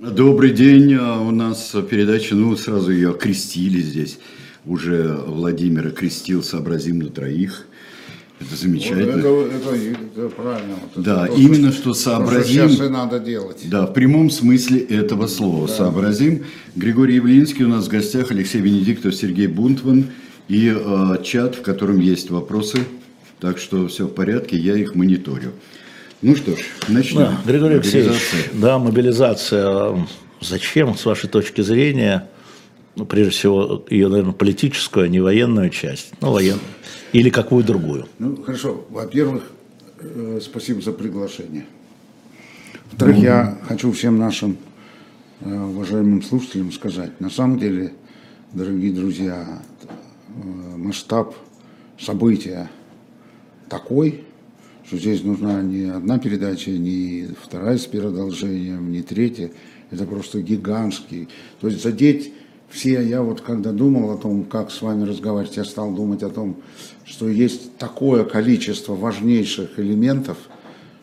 Добрый день. А, У нас передача, ну, сразу ее окрестили здесь. Уже Владимир окрестил «Сообразим на троих». Это замечательно. Это, это, это правильно. Вот Да, это то, именно что, что сообразим. и надо делать. Да, в прямом смысле этого слова. Сообразим. Григорий Явлинский у нас в гостях, Алексей Венедиктов, Сергей Бунтман и э, чат, в котором есть вопросы. Так что все в порядке, я их мониторю. Ну что ж, начнем. Да, Григорий Алексеевич, да, мобилизация. Зачем, с вашей точки зрения, ну, прежде всего, ее, наверное, политическую, а не военную часть, ну, военную, или какую другую? Ну, хорошо. Во-первых, э, спасибо за приглашение. Во-вторых, я хочу всем нашим э, уважаемым слушателям сказать, на самом деле, дорогие друзья, э, масштаб события такой, что здесь нужна не одна передача, не вторая с продолжением, не третья. Это просто гигантский. То есть задеть все, я вот когда думал о том, как с вами разговаривать, я стал думать о том, что есть такое количество важнейших элементов,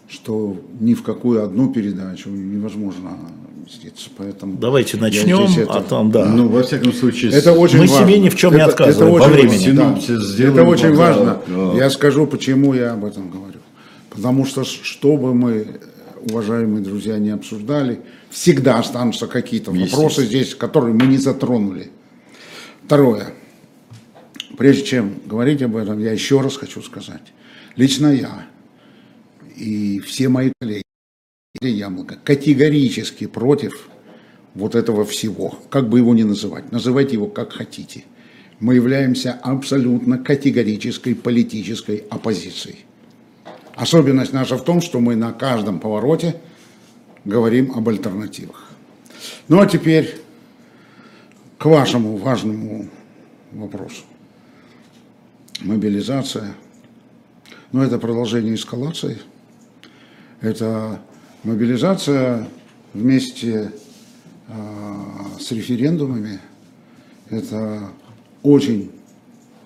что ни в какую одну передачу невозможно вместиться. Поэтому Давайте начнем, это- а там, да. Ну, во всяком случае, это очень Мы важно. себе ни в чем не Это- отказываем это во очень времени. да. Это очень важно. да. Я скажу, почему я об этом говорю. Потому что, что бы мы, уважаемые друзья, не обсуждали, всегда останутся какие-то вопросы здесь, которые мы не затронули. Второе. Прежде чем говорить об этом, я еще раз хочу сказать. Лично я и все мои коллеги, Яблоко, категорически против вот этого всего, как бы его ни называть, называйте его как хотите. Мы являемся абсолютно категорической политической оппозицией. Особенность наша в том, что мы на каждом повороте говорим об альтернативах. Ну а теперь к вашему важному вопросу. Мобилизация. Ну, это продолжение эскалации. Это мобилизация вместе а, с референдумами. Это очень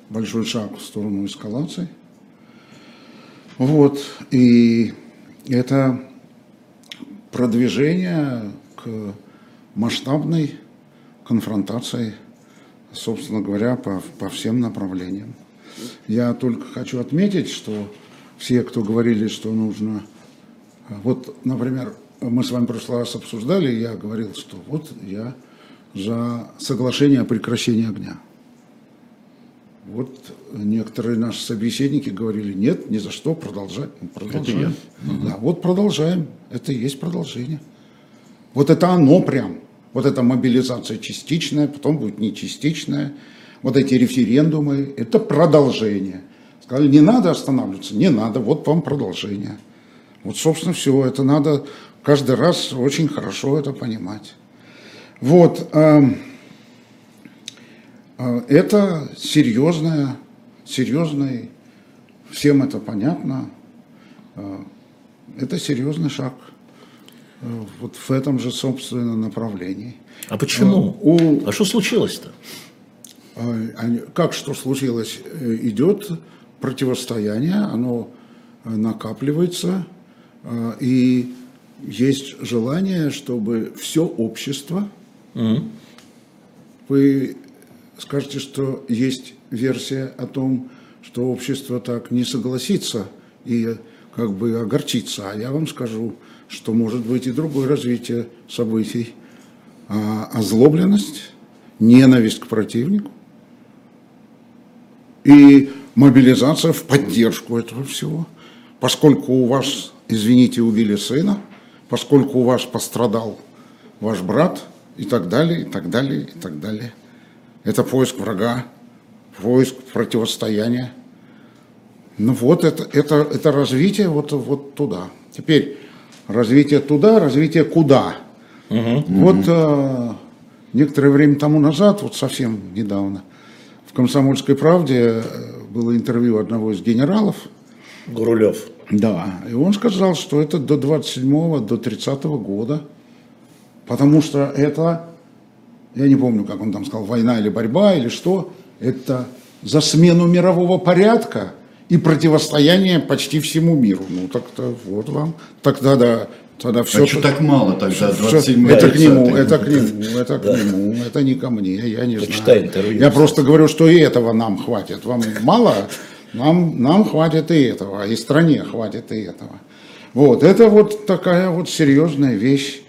большой шаг в сторону эскалации. Вот. И это продвижение к масштабной конфронтации, собственно говоря, по, по всем направлениям. Я только хочу отметить, что все, кто говорили, что нужно... Вот, например, мы с вами в прошлый раз обсуждали, я говорил, что вот я за соглашение о прекращении огня. Вот некоторые наши собеседники говорили, нет, ни за что, продолжать. Ну, продолжаем. Да, вот продолжаем. Это и есть продолжение. Вот это оно прям. Вот эта мобилизация частичная, потом будет не частичная. Вот эти референдумы, это продолжение. Сказали, не надо останавливаться, не надо, вот вам продолжение. Вот, собственно, все. Это надо каждый раз очень хорошо это понимать. Вот. Э, Это серьезное, серьезный, всем это понятно, э, это серьезный шаг э, вот в этом же, собственно, направлении. А почему? У- А что случилось-то? А, Как что случилось? Э, Идет противостояние, оно э, накапливается, и есть желание, чтобы все общество, вы скажете, что есть версия о том, что общество так не согласится и как бы огорчится, а я вам скажу, что может быть и другое развитие событий. А озлобленность, ненависть к противнику, и мобилизация в поддержку этого всего. Поскольку у вас, извините, убили сына, поскольку у вас пострадал ваш брат и так далее, и так далее, и так далее. Это поиск врага, поиск противостояния. Ну вот это, это, это развитие вот, вот туда. Теперь развитие туда, развитие куда. Вот э, некоторое время тому назад, вот совсем недавно, в «Комсомольской правде» было интервью одного из генералов, Гурулев. да, и он сказал, что это до 27 до 30 года, потому что это, я не помню, как он там сказал, война или борьба, или что, это за смену мирового порядка и противостояние почти всему миру. Ну, так-то вот вам. Тогда, да, Тогда все... А что так мало тогда, Всё- 27 это к нему, это к нему, это к нему, это не ко мне, я не Почитай знаю. интервью, Я просто говорю, что и этого нам хватит. Вам мало, нам, нам хватит и этого, и стране хватит и этого. Вот, это вот такая вот серьезная вещь.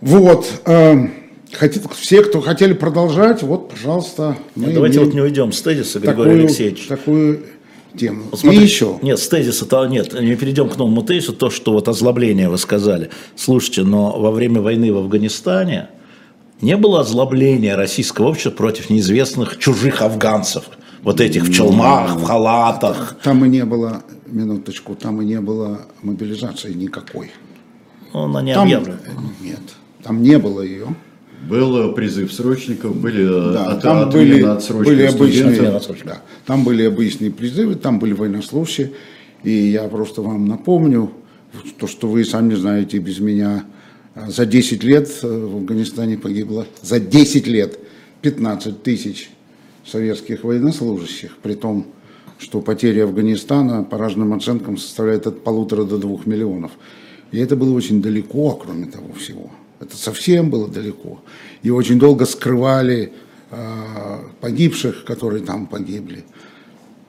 Вот, эм, хотите- все, кто хотели продолжать, вот, пожалуйста. мы Давайте имеем вот не уйдем с тезиса, Григорий такую, Алексеевич. такую тему. Вот и смотри, еще. Нет, с тезиса-то нет, не перейдем к новому тезису, то, что вот озлобление вы сказали. Слушайте, но во время войны в Афганистане не было озлобления российского общества против неизвестных чужих афганцев. Вот этих в челмах, в халатах. Там и не было, минуточку, там и не было мобилизации никакой. Ну, она не Там, объявлена. нет, там не было ее. Был э, призыв срочников, были э, Да, от, там были, были обычные, да, там были обычные призывы, там были военнослужащие. И я просто вам напомню, то, что вы сами знаете без меня, а, за 10 лет э, в Афганистане погибло, за 10 лет 15 тысяч советских военнослужащих, при том, что потери Афганистана по разным оценкам составляют от полутора до двух миллионов. И это было очень далеко, кроме того всего. Это совсем было далеко. И очень долго скрывали э, погибших, которые там погибли.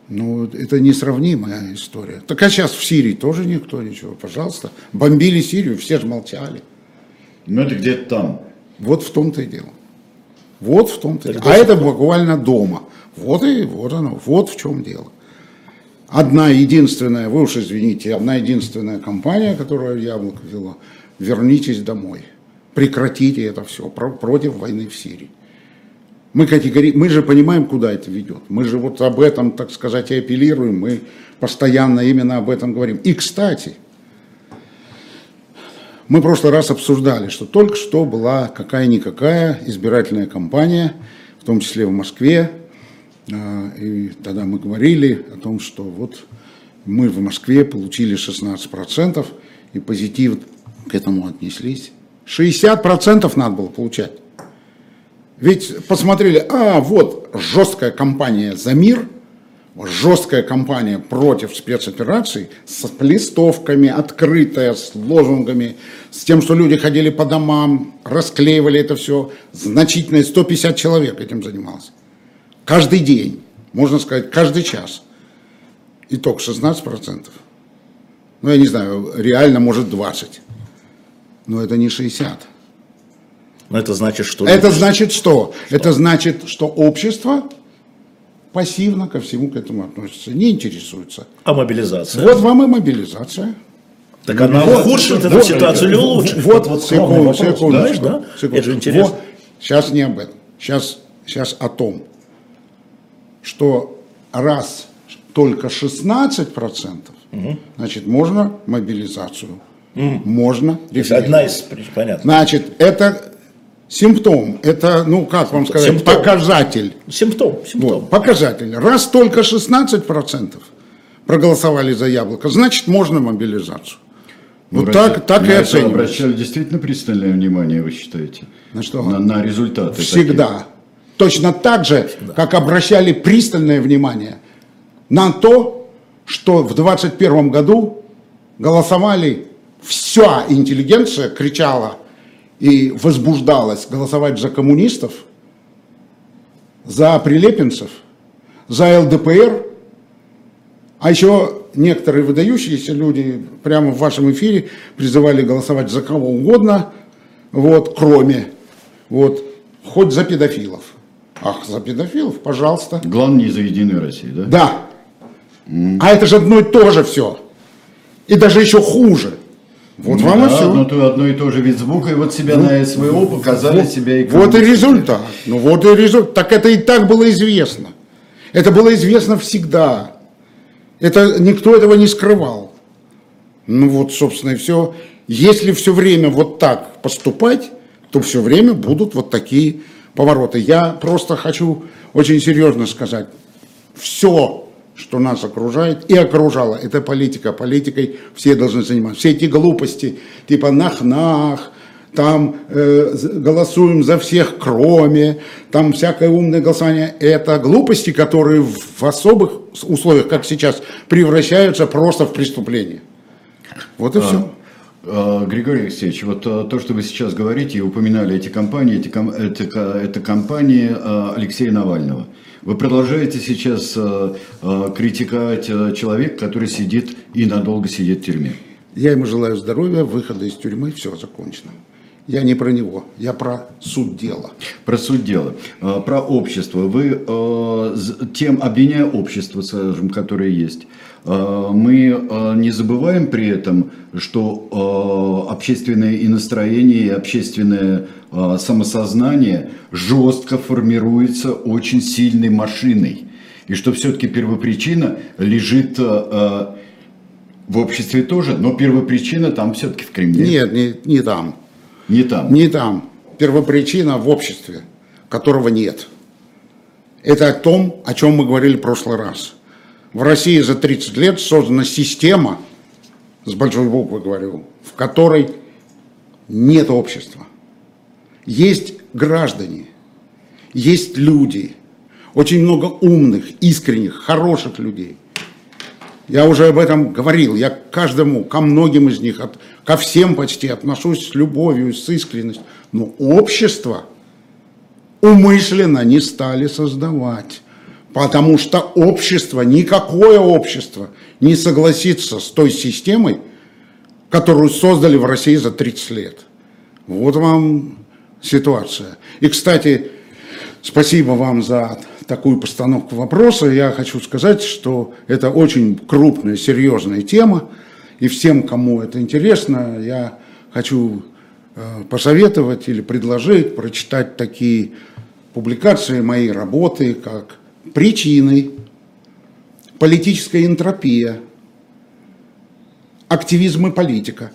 Ну, это несравнимая история. Так а сейчас в Сирии тоже никто ничего, пожалуйста. Бомбили Сирию, все же молчали. Ну, это где-то там. Вот в том-то и дело. Вот в том-то и дело. А это буквально дома. Вот и вот оно, вот в чем дело. Одна единственная, вы уж извините, одна единственная компания, которую Яблоко вела, вернитесь домой. Прекратите это все против войны в Сирии. Мы, категори... мы же понимаем, куда это ведет. Мы же вот об этом, так сказать, и апеллируем. Мы постоянно именно об этом говорим. И, кстати, мы в прошлый раз обсуждали, что только что была какая-никакая избирательная кампания, в том числе в Москве. А, И тогда мы говорили о том, что вот мы в Москве получили 16% и позитив к этому отнеслись. 60% надо было получать. Ведь посмотрели, а вот жесткая кампания за мир, жесткая кампания против спецопераций с листовками, открытая, с лозунгами, с тем, что люди ходили по домам, расклеивали это все. Значительное 150 человек этим занималось. Каждый день, можно сказать, каждый час. Итог 16%. Ну, я не знаю, реально может 20. Но это не 60. Но это значит, что... Это значит что? Это значит, что общество пассивно ко всему к этому относится, не интересуется. А мобилизация? Вот вам и мобилизация. Так она Вот, ухудшит эту вот, ситуацию или улучшит? Вот, вот секунду, вопрос, секундочку, знаешь, да? секундочку. Это интересно. Вот, сейчас не об этом. Сейчас, сейчас о том, что раз только 16%, значит, можно мобилизацию, можно То есть референдум. одна из... причин, Понятно. Значит, это симптом, это, ну, как вам сказать, Симптом. показатель. Симптом, симптом. Вот, показатель. Раз только 16% проголосовали за яблоко, значит, можно мобилизацию. Вот Ну, так, Россия- так и оценивается. обращали действительно пристальное внимание, вы считаете? На что? На, на результаты. Всегда. Точно так же, как обращали пристальное внимание на то, что в 21 году голосовали, вся интеллигенция кричала и возбуждалась голосовать за коммунистов, за прилепинцев, за ЛДПР, а еще некоторые выдающиеся люди прямо в вашем эфире призывали голосовать за кого угодно, вот, кроме, вот, хоть за педофилов. Ах, за педофилов, пожалуйста. Главное, не за Единую Россию, да? Да. А это же одно и то же все. И даже еще хуже. Вот Ну вам да, и все. одно, то, одно и то же вид звука, и вот себя на СВО показали себя и Вот и результат. Ну вот и результат. Так это и так было известно. Это было известно всегда. Это никто этого не скрывал. Ну вот, собственно, и все. Если все время вот так поступать, то все время будут вот такие повороты. Я просто хочу очень серьезно сказать. Все, что нас окружает и окружало, это политика. Политикой все должны заниматься. Все эти глупости, типа нах-нах, там э, голосуем за всех, кроме, там всякое умное голосование. Это глупости, которые в особых условиях, как сейчас, превращаются просто в преступление. Вот и все. Э, Григорий Алексеевич, вот э, то, что вы сейчас говорите и упоминали эти компании, эти, это, это компании э, Алексея Навального. Вы продолжаете сейчас критиковать человека, который сидит и надолго сидит в тюрьме. Я ему желаю здоровья, выхода из тюрьмы, все закончено. Я не про него, я про суть дела. Про суть дела. Про общество. Вы тем, обвиняя общество, скажем, которое есть, Э, мы не забываем при этом, что общественное и настроение, и общественное самосознание жестко формируется очень сильной машиной. И что все-таки первопричина лежит в обществе тоже, но первопричина там все-таки в Кремле. Нет, не, не там. Не там. Не там. Первопричина в обществе, которого нет. Это о том, о чем мы говорили в прошлый раз в России за 30 лет создана система, с большой буквы говорю, в которой нет общества. Есть граждане, есть люди, очень много умных, искренних, хороших людей. Я уже об этом говорил, я к каждому, ко многим из них, от, ко всем почти отношусь с любовью, с искренностью. Но общество умышленно не стали создавать. Потому что общество, никакое общество не согласится с той системой, которую создали в России за 30 лет. Вот вам ситуация. И, кстати, спасибо вам за такую постановку вопроса. Я хочу сказать, что это очень крупная, серьезная тема. И всем, кому это интересно, я хочу э, посоветовать или предложить прочитать такие публикации моей работы, как причиной политическая энтропия, активизм и политика.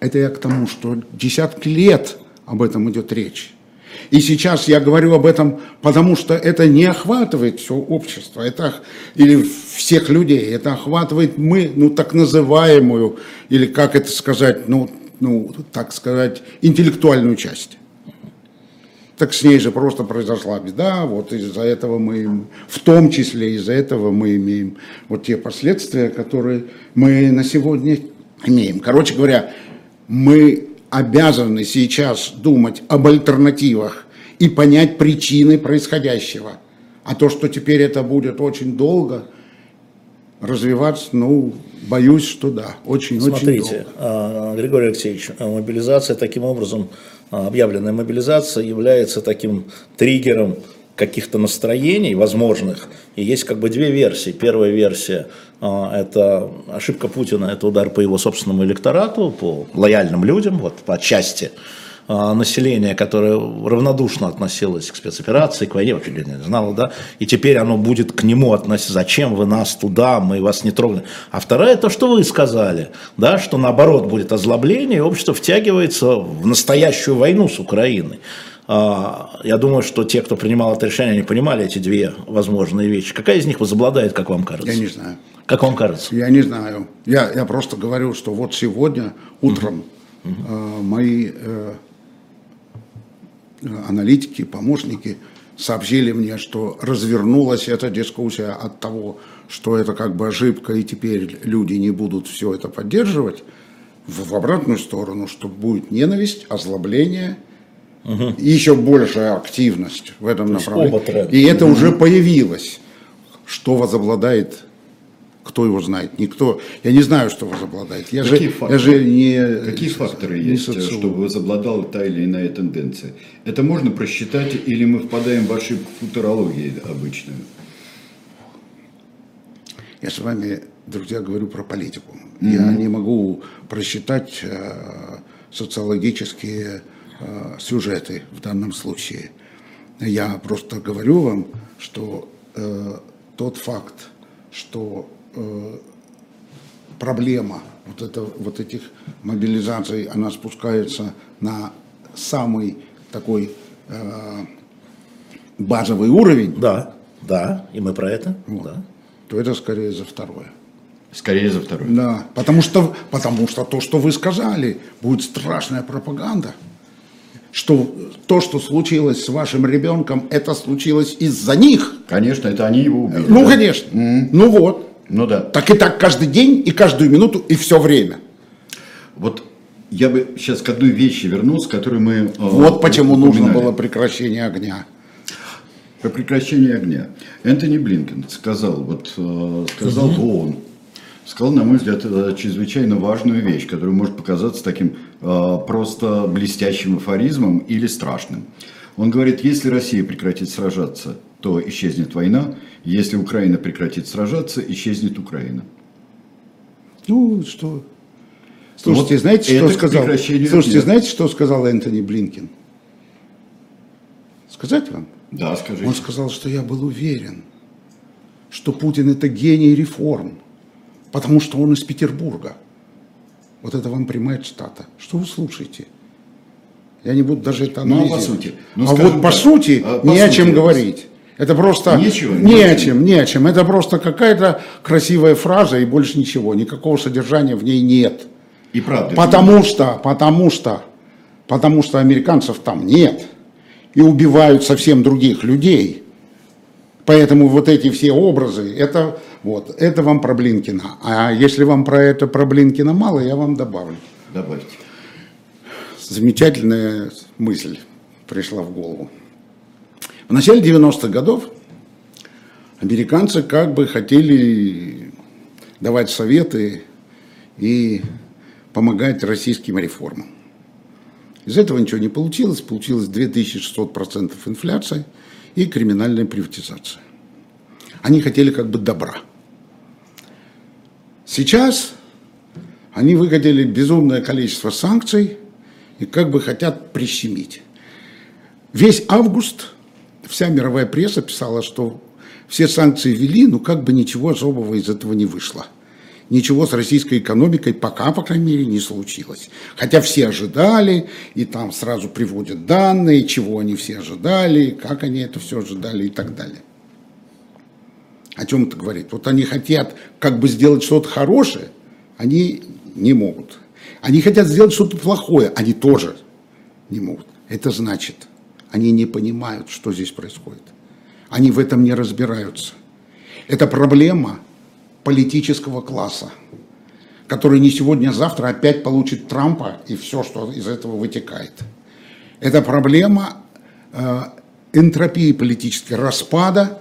Это я к тому, что десятки лет об этом идет речь. И сейчас я говорю об этом, потому что это не охватывает все общество, это, или всех людей, это охватывает мы, ну, так называемую, или как это сказать, ну, ну так сказать, интеллектуальную часть так с ней же просто произошла беда, вот из-за этого мы, в том числе из-за этого мы имеем вот те последствия, которые мы на сегодня имеем. Короче говоря, мы обязаны сейчас думать об альтернативах и понять причины происходящего. А то, что теперь это будет очень долго развиваться, ну, боюсь, что да, очень-очень Смотрите, долго. Григорий Алексеевич, мобилизация таким образом а, объявленная мобилизация является таким триггером каких-то настроений возможных. И есть как бы две версии. Первая версия а, – это ошибка Путина, это удар по его собственному электорату, по лояльным людям, вот по части а, населения, которое равнодушно относилось к спецоперации, к войне, вообще не знало, да, и теперь оно будет к нему относиться, зачем вы нас туда, мы вас не трогаем. А вторая, то, что вы сказали, да, что наоборот будет озлобление, и общество втягивается в настоящую войну с Украиной. А, я думаю, что те, кто принимал это решение, они понимали эти две возможные вещи. Какая из них возобладает, как вам кажется? Я не знаю. Как вам кажется? Я не знаю. Я, я просто говорю, что вот сегодня утром угу. э, мои э, аналитики, помощники сообщили мне, что развернулась эта дискуссия от того, что это как бы ошибка, и теперь люди не будут все это поддерживать, в обратную сторону, что будет ненависть, озлобление, угу. и еще большая активность в этом направлении. И это угу. уже появилось. Что возобладает кто его знает? Никто. Я не знаю, что возобладает. Я Какие же, факторы? я же не Какие факторы не есть, социолог. чтобы возобладала та или иная тенденция? Это можно просчитать, или мы впадаем в ошибку футурологии обычную? Я с вами, друзья, говорю про политику. Mm-hmm. Я не могу просчитать э, социологические сюжеты в данном случае. Я просто говорю вам, что э, тот факт, что Э, проблема вот, это, вот этих мобилизаций, она спускается на самый такой э, базовый уровень. Да, да, и мы про это. Вот, да. То это скорее за второе. Скорее за второе. Да, потому что, потому что то, что вы сказали, будет страшная пропаганда. Что то, что случилось с вашим ребенком, это случилось из-за них. Конечно, это они его убили. Ну, да? конечно. Mm-hmm. Ну вот. Ну да. Так и так каждый день, и каждую минуту, и все время. Вот я бы сейчас к одной вещи вернулся, которую мы... э, Вот почему нужно упоминали. было прекращение огня. Про прекращение огня. Энтони Блинкен сказал, вот э, сказал в ООН, сказал, на мой взгляд, чрезвычайно важную вещь, которая может показаться таким э, просто блестящим афоризмом или страшным. Он говорит, если Россия прекратит сражаться, то исчезнет война, если Украина прекратит сражаться, исчезнет Украина. Ну, что? Слушайте, Вот знаете, что сказал? Слушайте, знаете, что сказал Энтони Блинкин? Сказать вам? Да, скажите. Он сказал, что я был уверен, что Путин это гений реформ, потому что он из Петербурга. Вот это вам прямая цитата. Что вы слушаете? Я не буду даже это Ну, а по анализировать. сути? Ну, а вот по так, сути а, по не о сути, чем говорить. Это просто Нечего, не не о о чем, не о чем. Это просто какая-то красивая фраза и больше ничего. Никакого содержания в ней нет. И правда. Потому что, потому что, потому что американцев там нет. И убивают совсем других людей. Поэтому вот эти все образы, это, вот, это вам про Блинкина. А если вам про это про Блинкина мало, я вам добавлю. Добавьте. Замечательная мысль пришла в голову. В начале 90-х годов американцы как бы хотели давать советы и помогать российским реформам. Из этого ничего не получилось. Получилось 2600% инфляция и криминальная приватизация. Они хотели как бы добра. Сейчас они выгодили безумное количество санкций и как бы хотят прищемить. Весь август вся мировая пресса писала, что все санкции ввели, но как бы ничего особого из этого не вышло. Ничего с российской экономикой пока, по крайней мере, не случилось. Хотя все ожидали, и там сразу приводят данные, чего они все ожидали, как они это все ожидали и так далее. О чем это говорит? Вот они хотят как бы сделать что-то хорошее, они не могут. Они хотят сделать что-то плохое, они тоже не могут. Это значит, они не понимают, что здесь происходит. Они в этом не разбираются. Это проблема политического класса, который не сегодня, а завтра опять получит Трампа и все, что из этого вытекает. Это проблема э, энтропии политической, распада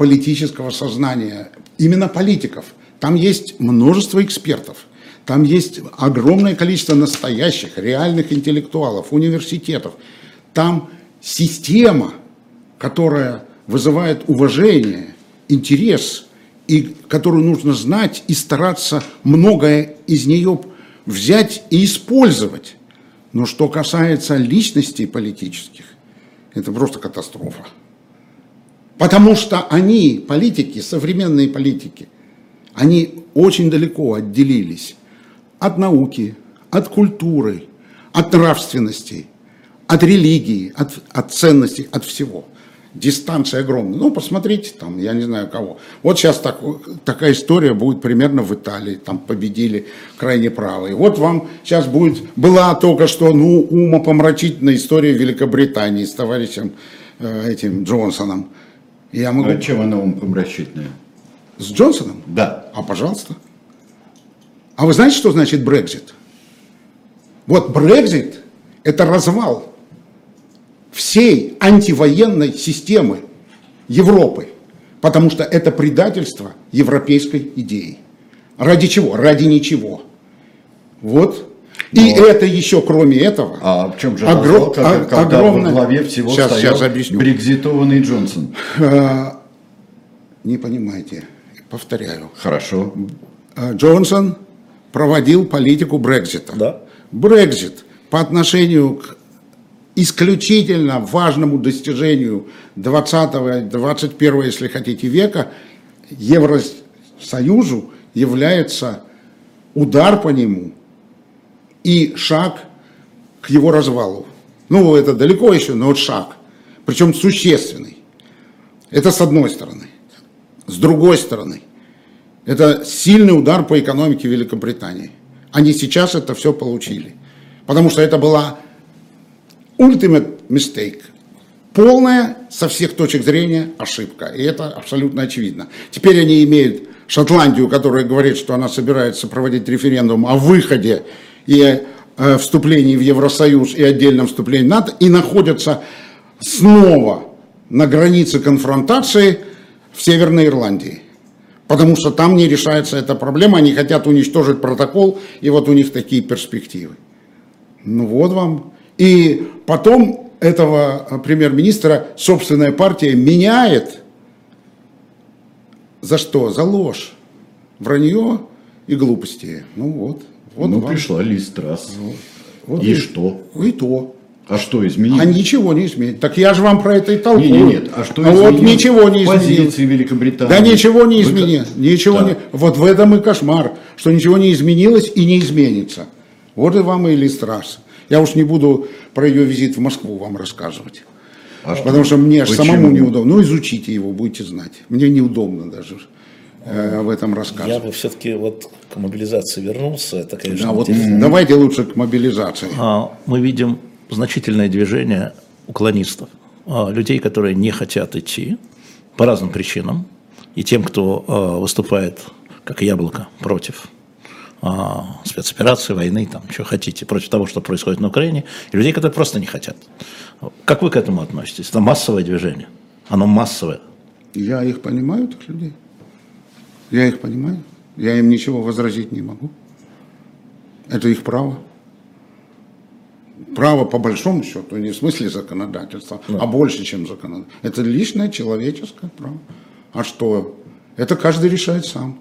политического сознания, именно политиков. Там есть множество экспертов, там есть огромное количество настоящих, реальных интеллектуалов, университетов. Там система, которая вызывает уважение, интерес, и которую нужно знать и стараться многое из нее взять и использовать. Но что касается личностей политических, это просто катастрофа. Потому что они, политики, современные политики, они очень далеко отделились от науки, от культуры, от нравственности, от религии, от, от ценностей, от всего. Дистанция огромная. Ну, посмотрите, там, я не знаю кого. Вот сейчас так, такая история будет примерно в Италии. Там победили крайне правые. Вот вам сейчас будет, была только что, ну, умопомрачительная история Великобритании с товарищем э, этим Джонсоном. Я могу... А чем она вам помрачительная? С Джонсоном? Да. А пожалуйста. А вы знаете, что значит Брекзит? Вот Брекзит – это развал всей антивоенной системы Европы, потому что это предательство европейской идеи. Ради чего? Ради ничего. Вот. И Но- это еще, кроме этого, А в чем же огро- развал, когда, о- когда огромное- во главе всего Сейчас- стоял сейчас объясню. брекзитованный Джонсон? не понимаете, повторяю, Хорошо. Э, Джонсон проводил политику Брекзита. Да. Брекзит по отношению к исключительно важному достижению 20-21, если хотите, века, Евросоюзу является удар по нему и шаг к его развалу. Ну, это далеко еще, но вот шаг. Причем существенный. Это с одной стороны. С другой стороны, это сильный удар по экономике Великобритании. Они сейчас это все получили. Потому что это была ultimate mistake. Полная, со всех точек зрения, ошибка. И это абсолютно очевидно. Теперь они имеют Шотландию, которая говорит, что она собирается проводить референдум о выходе и э, вступлении в Евросоюз и отдельном вступлении в НАТО и находятся снова на границе конфронтации в Северной Ирландии. Потому что там не решается эта проблема, они хотят уничтожить протокол, и вот у них такие перспективы. Ну вот вам. И потом этого премьер-министра собственная партия меняет. За что? За ложь, вранье и глупости. Ну вот. Вот ну, вам. пришла Лиз Трасс. Вот и, что? И то. А что изменилось? А ничего не изменилось. Так я же вам про это и толкую. Нет, нет, нет. А что а изменилось? вот ничего не изменилось. Позиции Великобритании. Да ничего не Вы- изменилось. Ничего Да. не... Вот в этом и кошмар, что ничего не изменилось и не изменится. Вот и вам и Листрас. Я уж не буду про ее визит в Москву вам рассказывать. А что? Потому что мне аж Почему? самому неудобно. Ну, изучите его, будете знать. Мне неудобно даже об этом Я рассказывать. бы все-таки вот к мобилизации вернулся. Это, конечно, Да, вот интересно. давайте лучше к мобилизации. А, мы видим значительное движение уклонистов, а, людей, которые не хотят идти по разным причинам, и тем, кто а, выступает как яблоко против спецоперации, войны, там, что хотите, против того, что происходит на Украине, и людей, которые просто не хотят. Как вы к этому относитесь? Это массовое движение. Оно массовое. Я их понимаю, этих людей. Я их понимаю. Я им ничего возразить не могу. Это их право. Право по большому счету, не в смысле законодательства, а больше, чем законодательство. Это личное человеческое право. А что? Это каждый решает сам.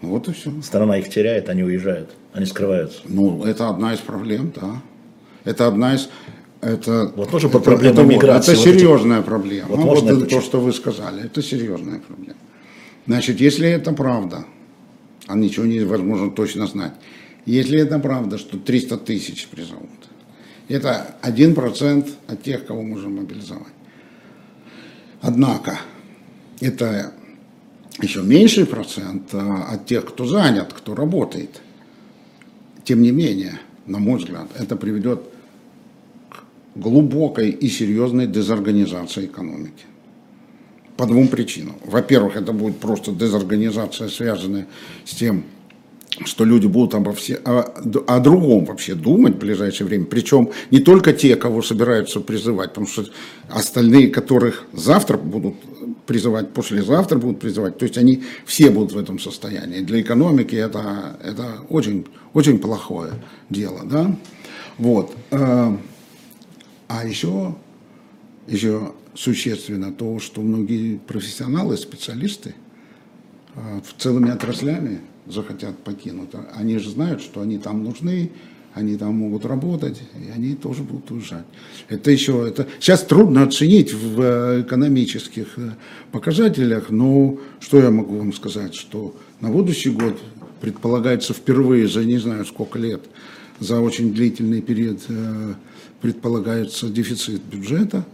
Вот и все. Страна их теряет, они уезжают, они скрываются. Ну, это одна из проблем, да. Это одна из... Это, Вот тоже это, проблему это вот- миграции, Это вот эти- серьезная проблема. Вот Ну, можно это то, что вы сказали. Это серьезная проблема. Значит, если это правда, а ничего невозможно точно знать, если это правда, что 300 тысяч призовут, это 1% от тех, кого можем мобилизовать. Однако, это еще меньший процент а, от тех, кто занят, кто работает. Тем не менее, на мой взгляд, это приведет к глубокой и серьезной дезорганизации экономики. По двум причинам. Во-первых, это будет просто дезорганизация, связанная с тем, что люди будут обо все, о, о другом вообще думать в ближайшее время. Причем не только те, кого собираются призывать, потому что остальные, которых завтра будут призывать, послезавтра будут призывать, то есть они все будут в этом состоянии. Для экономики это, это очень, очень плохое дело. Да? Вот. Э, А еще, еще существенно то, что многие профессионалы, специалисты э, в целыми отраслями захотят покинуть. А Они же знают, что они там нужны, они там могут работать, и они тоже будут уезжать. Это еще, это сейчас трудно оценить в э, экономических э, показателях, но что я могу вам сказать, что на будущий год предполагается впервые за не знаю сколько лет, за очень длительный период э, предполагается дефицит бюджета,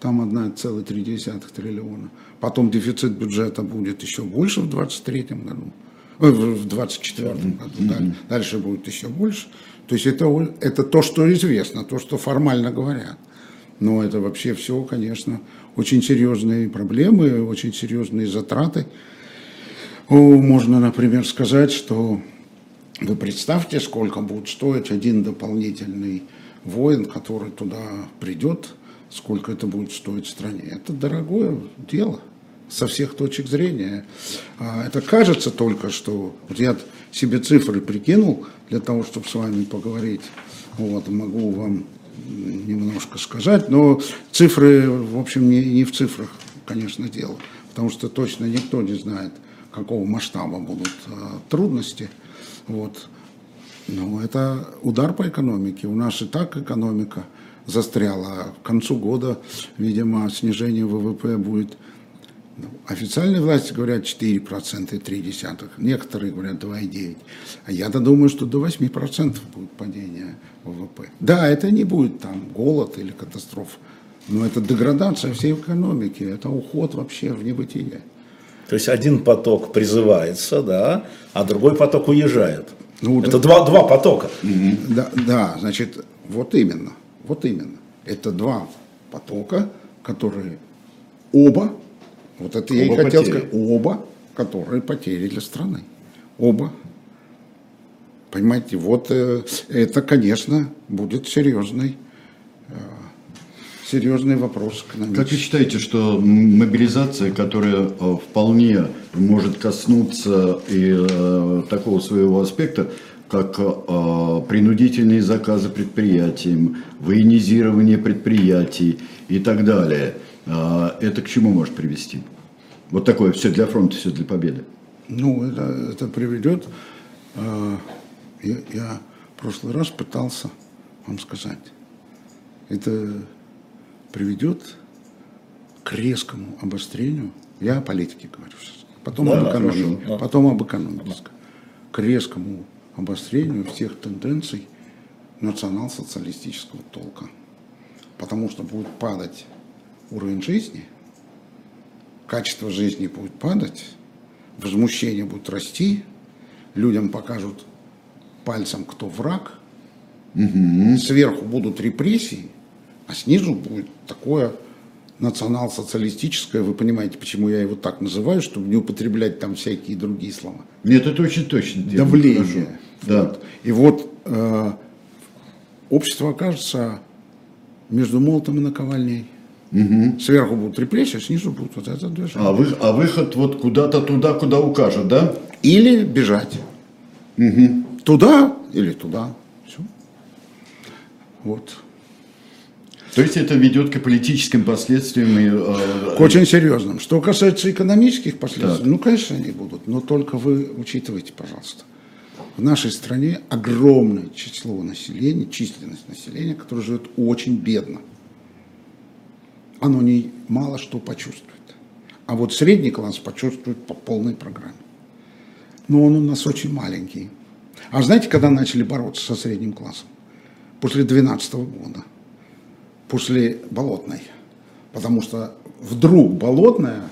там 1,3 триллиона. Потом дефицит бюджета будет еще больше в 2023 году, в 2024 году. Даль- Дальше будет еще больше. То есть это, это то, что известно, то, что формально говорят. Но это вообще все, конечно, очень серьезные проблемы, очень серьезные затраты. Можно, например, сказать, что вы представьте, сколько будет стоить один дополнительный воин, который туда придет, сколько это будет стоить стране. Это дорогое дело со всех точек зрения. А Это кажется только, что вот я себе цифры прикинул для того, чтобы с вами поговорить. Вот, могу вам немножко сказать, но цифры, в общем, не, не в цифрах, конечно, дело, потому что точно никто не знает, какого масштаба будут а, трудности. Вот. Ну, это удар по экономике. У нас и так экономика застряла. К концу года, видимо, снижение ВВП будет... ну, Официальные власти говорят 4% и 3%. Некоторые говорят 2,9%. А я-то думаю, что до 8% будет падение ВВП. Да, это не будет там голод или катастрофа. Но это деградация всей экономики. Это уход вообще в небытие. То есть один поток призывается, да, а другой поток уезжает. Ну, Это да. два, два потока. Да, да, значит, вот именно, вот именно. Это два потока, которые оба, вот это я и Оба хотел потери. сказать, оба, которые потери для страны. Оба. Понимаете, вот э, это, конечно, будет серьезный, э, серьезный вопрос. Как вы считаете, что мобилизация, которая э, вполне может коснуться и такого своего аспекта, как принудительные заказы предприятиям, военизирование предприятий и так далее, это к чему может привести? Вот такое все для фронта, все для победы. Ну, это, это приведет я, я в прошлый раз пытался вам сказать, это приведет к резкому обострению, я о политике говорю сейчас, потом да, об экономике, хорошо, потом об экономике, к резкому обострению всех тенденций национал-социалистического толка. Потому что будет падать уровень жизни, качество жизни будет падать, возмущение будет расти, людям покажут пальцем, кто враг, угу. сверху будут репрессии, а снизу будет такое национал-социалистическое, вы понимаете, почему я его так называю, чтобы не употреблять там всякие другие слова. Нет, это очень точно. Давление. Да. Вот. И вот э, общество окажется между молотом и наковальней. Угу. Сверху будут репрессии, а снизу будут вот это движение. А, вы, а выход вот куда-то туда, куда укажет, да? Или бежать. Угу. Туда или туда. Все. Вот. То есть это ведет к политическим последствиям? И, э, к очень серьезным. Что касается экономических последствий, так. ну, конечно, они будут. Но только вы учитывайте, пожалуйста. В нашей стране огромное число населения, численность населения, которое живет очень бедно. Оно не мало что почувствует. А вот средний класс почувствует по полной программе. Но он у нас очень маленький. А знаете, когда начали бороться со средним классом? После 2012 года, после Болотной. Потому что вдруг Болотная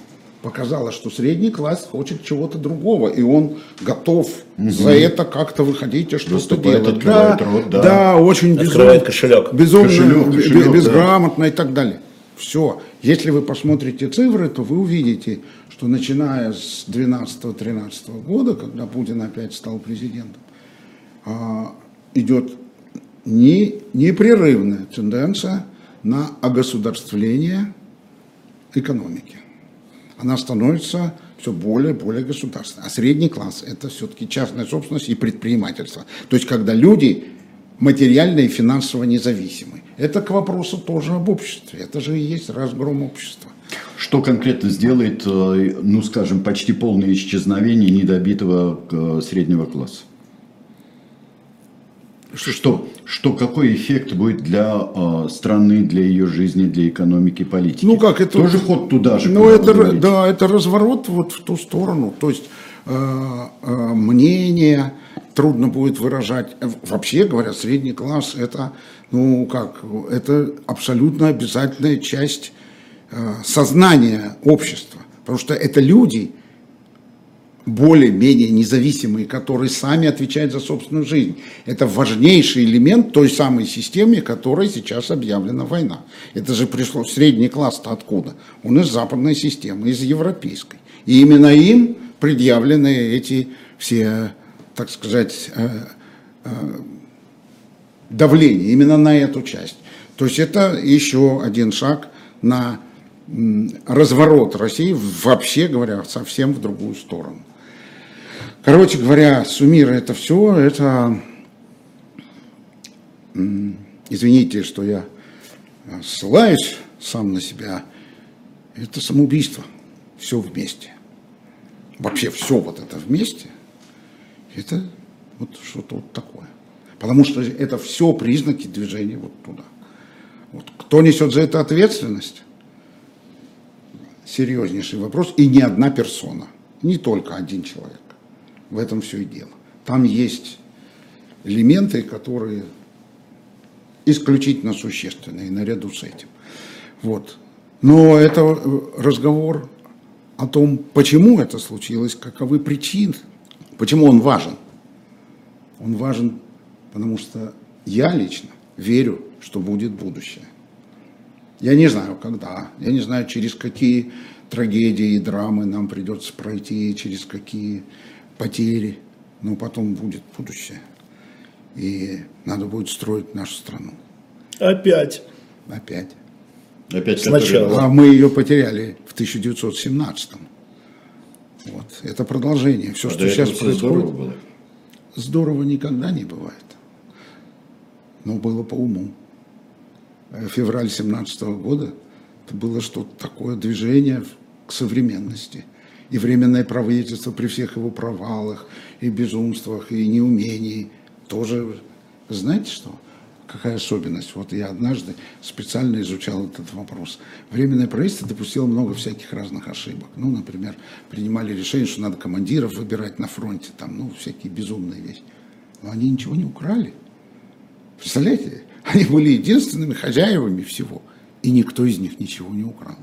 показала, что средний класс хочет чего-то другого, и он готов угу. за это как-то выходить и что-то делать. Да, рот, да. да, очень безумно, кошелек. безумно, кошелек, кошелек, безграмотно да. и так далее. Все. Если вы посмотрите цифры, то вы увидите, что начиная с 12-13 года, когда Путин опять стал президентом, а, идет не, непрерывная тенденция на огосударствление экономики. Она становится все более и более государственной. А средний класс – это все-таки частная собственность и предпринимательство. То есть, когда люди материально и финансово независимы. Это к вопросу тоже об обществе. Это же и есть разгром общества. Что конкретно сделает, э, ну скажем, почти полное исчезновение недобитого э, среднего класса? Что, что, что какой эффект будет для э, страны, для ее жизни, для экономики, политики? Ну как это? Тоже ход туда же. Ну это, да, это разворот вот в ту сторону. То есть э, э, мнение трудно будет выражать. Вообще говоря, средний класс это, ну как, это абсолютно обязательная часть э, сознания общества, потому что это люди более-менее независимые, которые сами отвечают за собственную жизнь. Это важнейший элемент той самой системы, которой сейчас объявлена война. Это же пришло, средний класс-то откуда? Он из западной системы, из европейской. И именно им предъявлены эти все, так сказать, э, э, давления именно на эту часть. То есть это еще один шаг на разворот России, вообще говоря, совсем в другую сторону. Короче говоря, суммируя это все, это, извините, что я ссылаюсь сам на себя, это самоубийство, все вместе. Вообще все вот это вместе, это вот что-то вот такое. Потому что это все признаки движения вот туда. Вот. Кто несет за это ответственность? Серьезнейший вопрос. И не одна персона, не только один человек. В этом все и дело. Там есть элементы, которые исключительно существенные наряду с этим. Вот. Но это э, разговор о том, почему это случилось, каковы причины, почему он важен. Он важен, потому что я лично верю, что будет будущее. Я не знаю, когда, я не знаю, через какие трагедии и драмы нам придется пройти, через какие потери, но потом будет будущее. И надо будет строить нашу страну. Опять. Опять. Опять Сначала. который- А мы ее потеряли в 1917 Вот. Это продолжение. Все, А что сейчас все происходит, здорово было. здорово никогда не бывает. Но было по уму. Э, Февраль 17 года это было что-то такое движение к современности. И временное правительство при всех его провалах, и безумствах, и неумении тоже, знаете что? Какая особенность? Вот я однажды специально изучал этот вопрос. Временное правительство допустило много всяких разных ошибок. Ну, например, принимали решение, что надо командиров выбирать на фронте, там, ну, всякие безумные вещи. Но они ничего не украли. Представляете? Они были единственными хозяевами всего. И никто из них ничего не украл.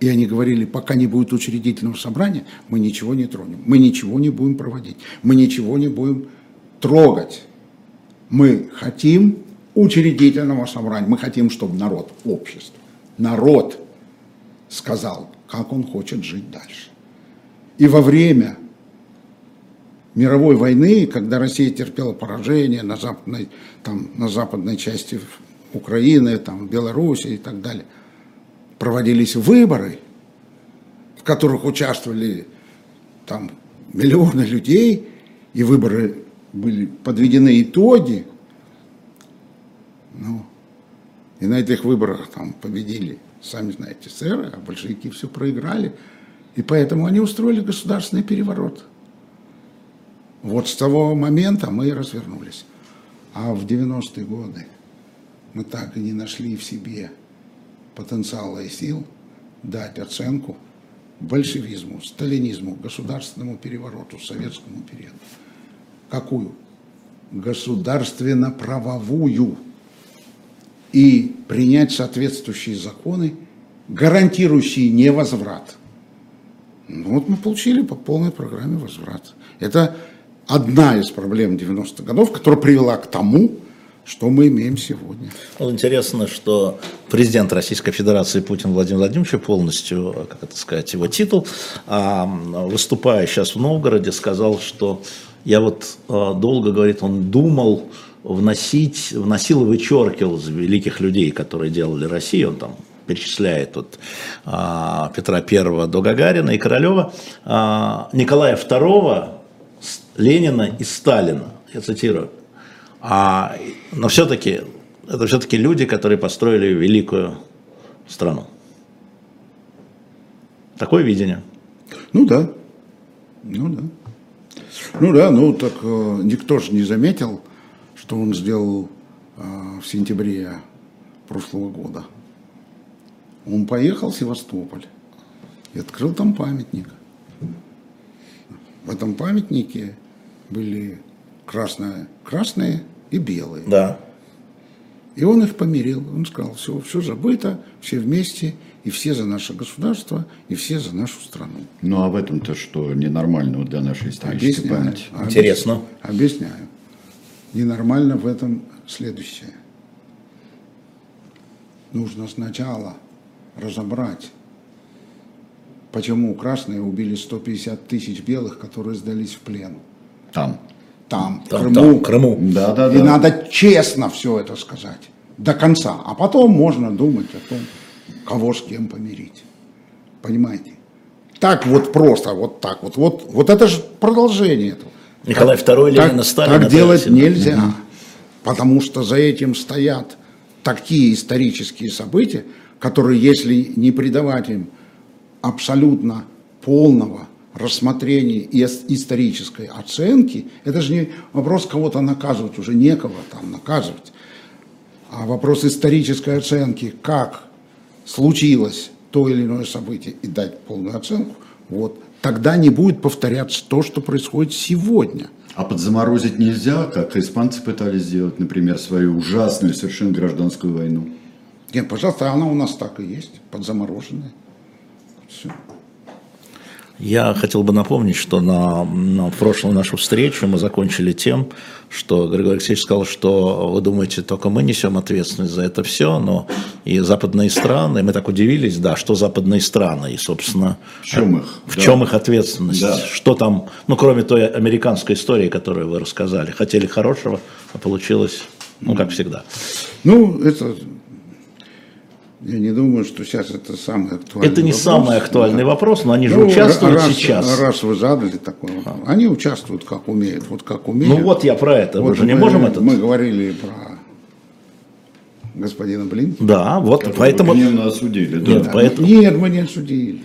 И они говорили, пока не будет учредительного собрания, мы ничего не тронем, мы ничего не будем проводить, мы ничего не будем трогать. Мы хотим учредительного собрания, мы хотим, чтобы народ, общество, народ сказал, как он хочет жить дальше. И во время мировой войны, когда Россия терпела поражение на западной, там, на западной части Украины, там, Беларуси и так далее, проводились выборы, в которых участвовали там миллионы людей, и выборы были подведены итоги, ну, и на этих выборах там победили, сами знаете, сэры, а большевики все проиграли, и поэтому они устроили государственный переворот. Вот с того момента мы и развернулись. А в 90-е годы мы так и не нашли в себе потенциала и сил дать оценку большевизму, сталинизму, государственному перевороту, советскому периоду. Какую? Государственно-правовую. И принять соответствующие законы, гарантирующие невозврат. Ну, вот мы получили по полной программе возврат. Это одна из проблем 90-х годов, которая привела к тому, что мы имеем сегодня. Вот интересно, что президент Российской Федерации Путин Владимир Владимирович полностью, как это сказать, его титул, а, выступая сейчас в Новгороде, сказал, что я вот а, долго, говорит, он думал вносить, вносил и вычеркивал великих людей, которые делали Россию, он там перечисляет от а, Петра Первого до Гагарина и Королева, а, Николая С- Ленина и Сталина, я цитирую. А, но все-таки, это все-таки люди, которые построили великую страну. Такое видение. Ну да. Ну да. Ну да, ну так э, никто же не заметил, что он сделал э, в сентябре прошлого года. Он поехал в Севастополь и открыл там памятник. В этом памятнике были красные, красные и белые. Да. И он их помирил. Он сказал, все, все забыто, все вместе, и все за наше государство, и все за нашу страну. Ну а в этом-то что ненормального для нашей исторической Объясняю. памяти? Интересно. Объясняю. Ненормально в этом следующее. Нужно сначала разобрать, почему красные убили 150 тысяч белых, которые сдались в плен. Там. Там, Там, Крыму. там, Крыму. Да, да, И да. надо честно все это сказать. До конца. А потом можно думать о том, кого с кем помирить. Понимаете? Так вот просто, вот так вот. Вот, вот это же продолжение этого. Николай II, Так- Ленина. Так это делать всегда. нельзя. Потому что за этим стоят такие исторические события, которые, если не придавать им абсолютно полного рассмотрения и ис- исторической оценки, это же не вопрос кого-то наказывать, уже некого там наказывать, а вопрос исторической оценки, как случилось то или иное событие, и дать полную оценку, вот, тогда не будет повторяться то, что происходит сегодня. А подзаморозить нельзя, как испанцы пытались сделать, например, свою ужасную совершенно гражданскую войну. Нет, пожалуйста, она у нас так и есть, подзамороженная. Все. Я хотел бы напомнить, что на, на прошлую нашу встречу мы закончили тем, что Григорий Алексеевич сказал, что вы думаете, только мы несем ответственность за это все, но и западные страны, мы так удивились, да, что западные страны, и, собственно, В чем их? в Да. чем их ответственность, Да. что там, ну, кроме той американской истории, которую вы рассказали, хотели хорошего, а получилось, ну, как всегда. Ну, это... Я не думаю, что сейчас это самый актуальный Это не вопрос. самый актуальный Да. вопрос, но они же Ну, участвуют раз, сейчас. Раз вы задали такой вопрос. Они участвуют как умеют. Вот как умеют. Ну вот я про это, мы Вот же не мы- можем этот... Мы говорили про господина Блин. Да, вот Которого поэтому... гневно осудили. да. Нет, поэтому- Нет, мы не осудили.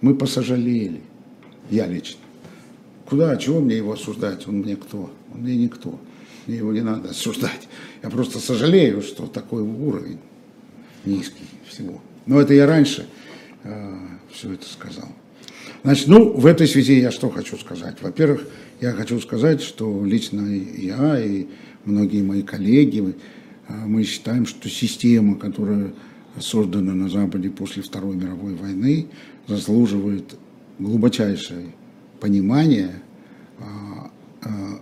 Мы посожалели. Я лично. Куда, чего мне его осуждать? Он мне кто? Он мне никто. Мне его не надо осуждать. Я просто сожалею, что такой уровень низкий всего. Но это я раньше все это сказал. Значит, ну, в этой связи я что хочу сказать? Во-первых, я хочу сказать, что лично я и многие мои коллеги, э, мы считаем, что система, которая создана на Западе после Второй мировой войны, заслуживает глубочайшее понимание, а, а,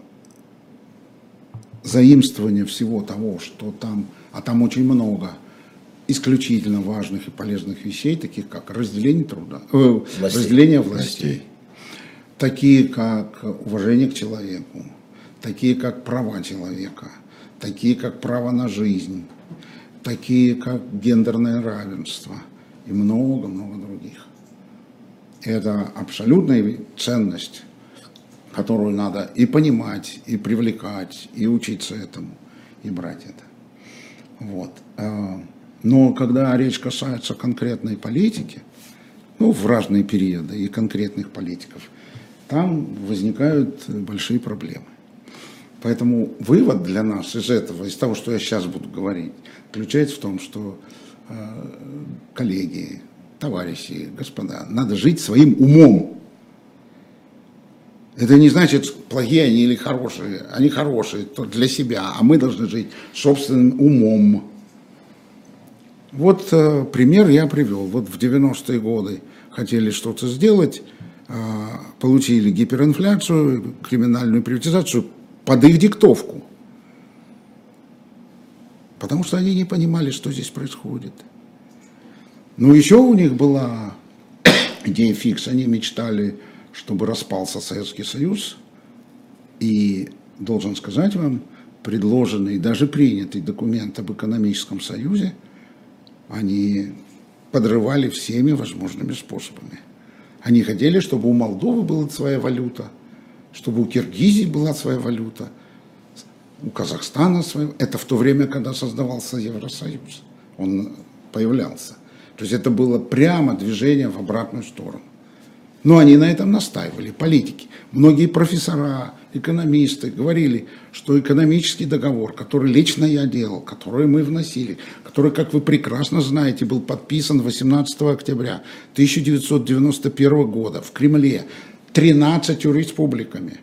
заимствования всего того, что там, а там очень много исключительно важных и полезных вещей, таких как разделение труда, э, Властей. разделение властей, такие как уважение к человеку, такие как права человека, такие как право на жизнь, такие как гендерное равенство и много-много других. Это абсолютная ценность, которую надо и понимать, и привлекать, и учиться этому, и брать это. Вот. Но когда речь касается конкретной политики, ну, в разные периоды и конкретных политиков, там возникают большие проблемы. Поэтому вывод для нас из этого, из того, что я сейчас буду говорить, заключается в том, что э, коллеги, товарищи, господа, надо жить своим умом. Это не значит, плохие они или хорошие. Они хорошие для себя, а мы должны жить собственным умом. Вот э, пример я привел. Вот в 90-е годы хотели что-то сделать, э, получили гиперинфляцию, криминальную приватизацию под их диктовку. Потому что они не понимали, что здесь происходит. Ну, еще у них была идея фикс. Они мечтали, чтобы распался Советский Союз. И должен сказать вам, предложенный, даже принятый документ об экономическом союзе, они подрывали всеми возможными способами. Они хотели, чтобы у Молдовы была своя валюта, чтобы у Киргизии была своя валюта, у Казахстана своя. Это в то время, когда создавался Евросоюз. Он появлялся. То есть это было прямо движение в обратную сторону. Но они на этом настаивали, политики. Многие профессора, экономисты говорили, что экономический договор, который лично я делал, который мы вносили, который, как вы прекрасно знаете, был подписан 18 октября 1991 года в Кремле 13 республиками.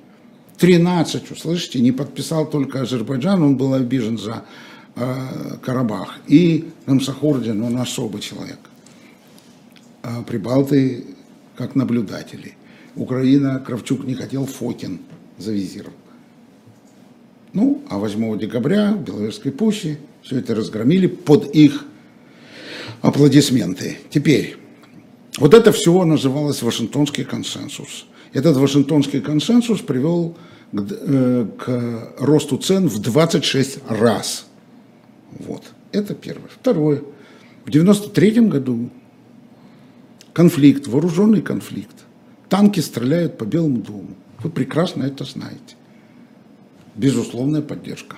13, слышите, не подписал только Азербайджан, он был обижен за э, Карабах. И Намсахурдин, он особый человек. А Прибалты как наблюдатели. Украина, Кравчук не хотел, Фокин завизировал. Ну, а 8 декабря в Беловежской пуще все это разгромили под их аплодисменты. Теперь, вот это все называлось Вашингтонский консенсус. Этот Вашингтонский консенсус привел к, э, к росту цен в 26 раз. Вот, это первое. Второе. В 93 году конфликт, вооруженный конфликт. Танки стреляют по Белому дому. Вы прекрасно это знаете. Безусловная поддержка.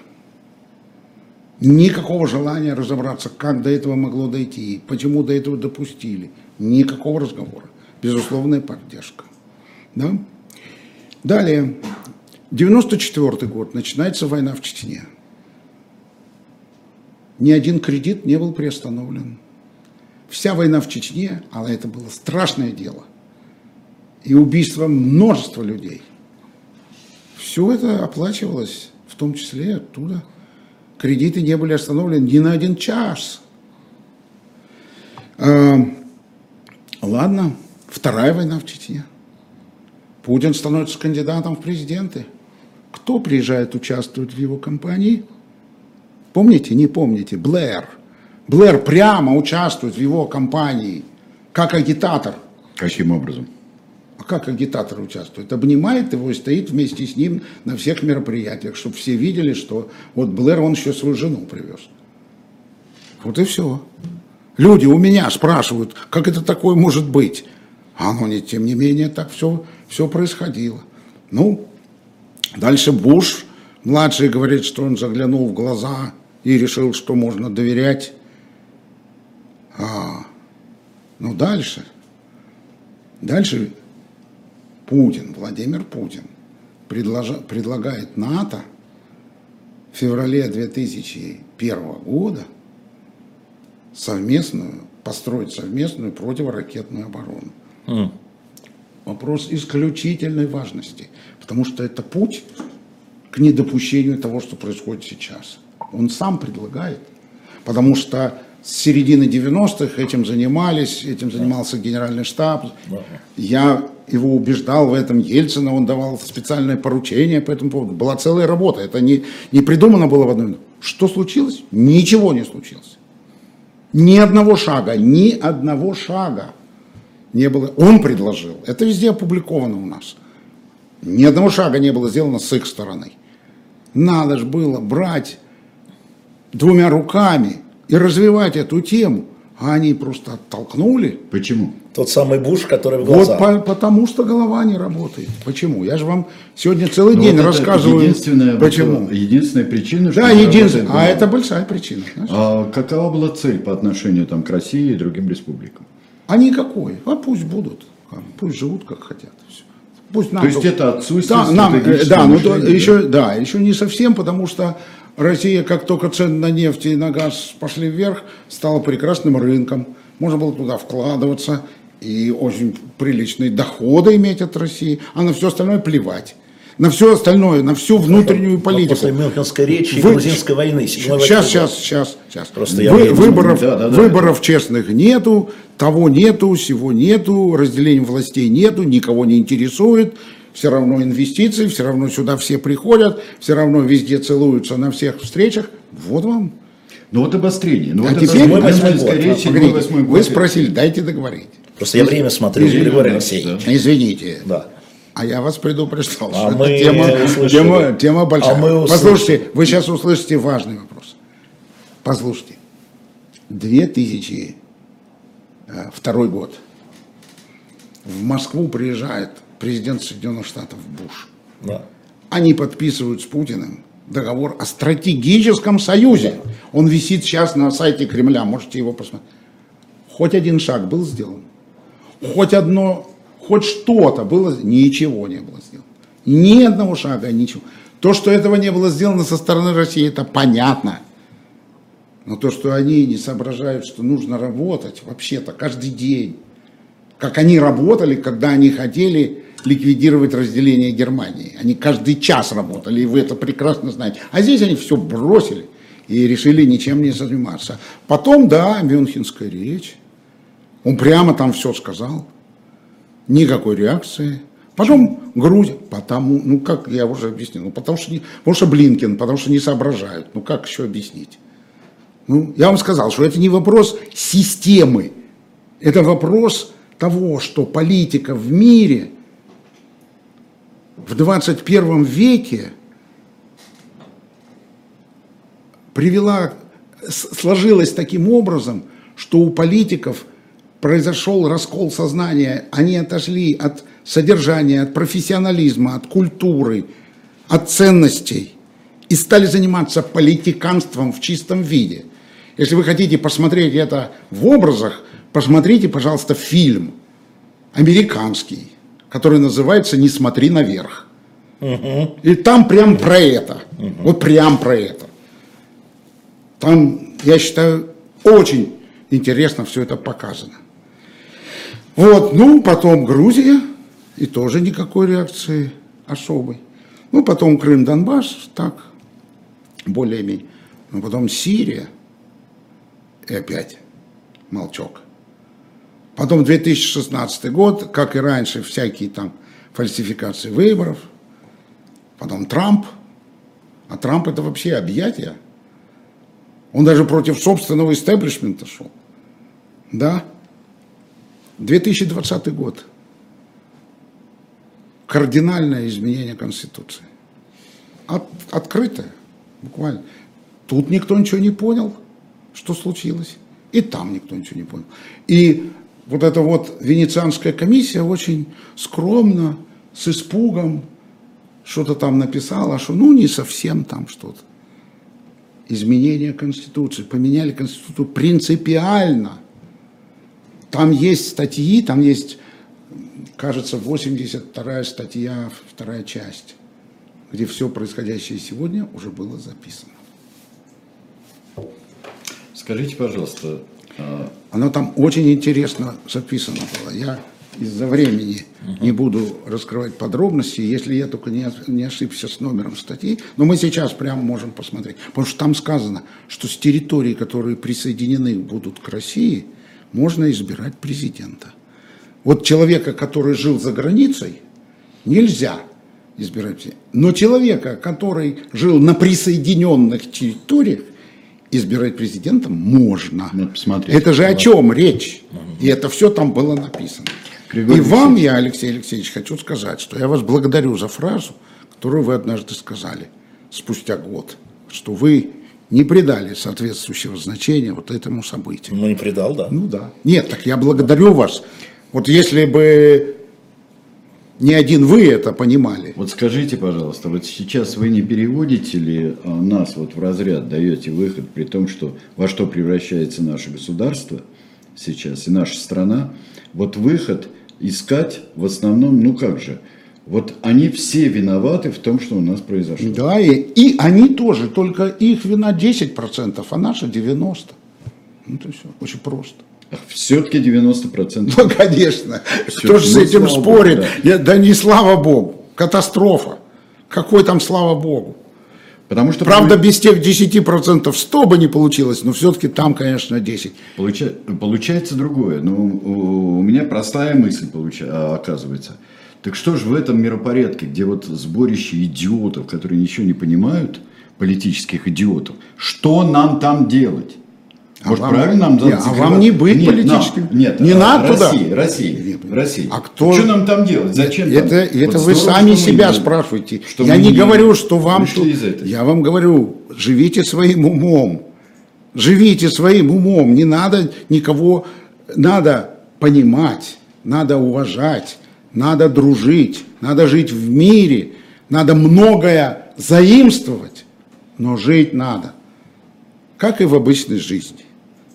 Никакого желания разобраться, как до этого могло дойти, почему до этого допустили. Никакого разговора. Безусловная поддержка. Да? Далее. 94 год. Начинается война в Чечне. Ни один кредит не был приостановлен. Вся война в Чечне, а это было страшное дело. И убийство множества людей. Все это оплачивалось, в том числе оттуда. Кредиты не были остановлены ни на один час. А, ладно, Вторая война в Чечне. Путин становится кандидатом в президенты. Кто приезжает, участвует в его кампании? Помните, не помните? Блэр. Блэр прямо участвует в его кампании, как агитатор. Каким образом? А как агитатор участвует? Обнимает его и стоит вместе с ним на всех мероприятиях, чтобы все видели, что вот Блэр, он еще свою жену привез. Вот и все. Люди у меня спрашивают, как это такое может быть? А оно, не, тем не менее, так все, все происходило. Ну, дальше Буш, младший, говорит, что он заглянул в глаза и решил, что можно доверять. А, ну, дальше. Дальше Путин, Владимир Путин, предложа, предлагает НАТО в феврале 2001 года совместную, построить совместную противоракетную оборону. Mm. Вопрос исключительной важности, потому что это путь к недопущению того, что происходит сейчас. Он сам предлагает, потому что с середины 90-х этим занимались, этим занимался генеральный штаб. Я его убеждал в этом Ельцина, он давал специальное поручение по этому поводу. Была целая работа, это не, не придумано было в одной Что случилось? Ничего не случилось. Ни одного шага, ни одного шага не было. Он предложил, это везде опубликовано у нас. Ни одного шага не было сделано с их стороны. Надо же было брать двумя руками и развивать эту тему. А они просто оттолкнули. Почему? Тот самый Буш, который в глаза. Вот по, потому что голова не работает. Почему? Я же вам сегодня целый Но ну, день вот рассказываю. Единственная, почему? Единственная причина, что... Да, единственная. А это большая причина. А какова была цель по отношению там, к России и другим республикам? А никакой. А пусть будут. Пусть живут как хотят. Все. Пусть нам то есть это отсутствие да, нам, да, ну, то, еще, да, еще не совсем, потому что Россия, как только цены на нефть и на газ пошли вверх, стала прекрасным рынком. Можно было туда вкладываться и очень приличные доходы иметь от России, а на все остальное плевать. На все остальное, на всю внутреннюю политику. После Мюнхенской речи и грузинской войны. Сейчас, сейчас, сейчас, сейчас. Просто Вы, выборов, да, да, да, выборов да. честных нету, того нету, всего нету, разделения властей нету, никого не интересует все равно инвестиции, все равно сюда все приходят, все равно везде целуются на всех встречах. Вот вам. Ну вот обострение. Ну, а вот теперь это восьмой год. Погодите, вы спросили, дайте договорить. Просто я время смотрю, Извините, Григорий Алексеевич. Да. Извините. Да. А я вас предупреждал, а что мы тема, тема, тема большая. А мы Послушайте, вы сейчас услышите важный вопрос. Послушайте. 2002 год. В Москву приезжает президент Соединенных Штатов Буш. Да. Они подписывают с Путиным договор о стратегическом союзе. Он висит сейчас на сайте Кремля, можете его посмотреть. Хоть один шаг был сделан. Хоть одно, хоть что-то было, ничего не было сделано. Ни одного шага, ничего. То, что этого не было сделано со стороны России, это понятно. Но то, что они не соображают, что нужно работать вообще-то каждый день, как они работали, когда они хотели ликвидировать разделение Германии. Они каждый час работали, и вы это прекрасно знаете. А здесь они все бросили и решили ничем не заниматься. Потом, да, Мюнхенская речь. Он прямо там все сказал. Никакой реакции. Потом Грузия, потому, ну как я уже объяснил, ну потому что, не, потому что Блинкен, потому что не соображают. Ну как еще объяснить? Ну, я вам сказал, что это не вопрос системы, это вопрос того, что политика в мире – в 21 веке привела, сложилась таким образом, что у политиков произошел раскол сознания, они отошли от содержания, от профессионализма, от культуры, от ценностей и стали заниматься политиканством в чистом виде. Если вы хотите посмотреть это в образах, посмотрите, пожалуйста, фильм американский который называется «Не смотри наверх». Угу. И там прям про это. Угу. Вот прям про это. Там, я считаю, очень интересно все это показано. Вот, ну, потом Грузия, и тоже никакой реакции особой. Ну, потом Крым, Донбасс, так, более-менее. Ну, потом Сирия, и опять молчок. Потом 2016 год, как и раньше, всякие там фальсификации выборов. Потом Трамп. А Трамп это вообще объятие. Он даже против собственного истеблишмента шел. Да. 2020 год. Кардинальное изменение Конституции. От, открытое, буквально. Тут никто ничего не понял, что случилось. И там никто ничего не понял. И вот эта вот венецианская комиссия очень скромно, с испугом, что-то там написала, что ну не совсем там что-то. Изменение Конституции, поменяли Конституцию принципиально. Там есть статьи, там есть, кажется, 82 статья, вторая часть, где все происходящее сегодня уже было записано. Скажите, пожалуйста, Оно там очень интересно записано было. Я из-за времени не буду раскрывать подробности, если я только не, не ошибся с номером статьи. Но мы сейчас прямо можем посмотреть. Потому что там сказано, что с территорий, которые присоединены будут к России, можно избирать президента. Вот человека, который жил за границей, нельзя избирать. Но человека, который жил на присоединенных территориях, избирать президентом можно. Посмотреть. Это же о чем речь? И это все там было написано. Григорий И вам я, Алексей Алексеевич, хочу сказать, что я вас благодарю за фразу, которую вы однажды сказали спустя год, что вы не придали соответствующего значения вот этому событию. Ну, не предал, да. Ну да. Нет, так я благодарю вас. Вот если бы не один вы это понимали, Вот скажите, пожалуйста, вот сейчас вы не переводите ли а, нас вот в разряд, даете выход, при том, что во что превращается наше государство сейчас и наша страна, вот выход искать в основном, ну как же, вот они все виноваты в том, что у нас произошло. да, и, и они тоже, только их вина 10%, а наша 90%. Ну, то все, очень просто. Все-таки 90%. Ну, конечно. Всё, Кто же с этим спорит? Богу, Я- Да не слава Богу. Катастрофа. Какой там слава Богу? Потому что Правда, без тех 10% 100 бы не получилось, но все-таки там, конечно, 10. Получа- Получается другое. Ну, у у меня простая мысль получа- а, оказывается. Так что же в этом миропорядке, где вот сборище идиотов, которые ничего не понимают, политических идиотов, что нам там делать? Может, вам- правильно нам Не, а вам не быть Нет, политическим? нам- нет, Не а, надо туда? Россия, Россия, Нет. Россия. А кто- Что нам там делать? Зачем там? Это, это Вот вы здорово, сами что мы себя спрашиваете. что Я не говорю, что вам... этой. Я вам говорю, живите своим умом. Живите своим умом. Не надо никого... Надо понимать, надо уважать, надо дружить, надо жить в мире, надо многое заимствовать, но жить надо. Как и в обычной жизни.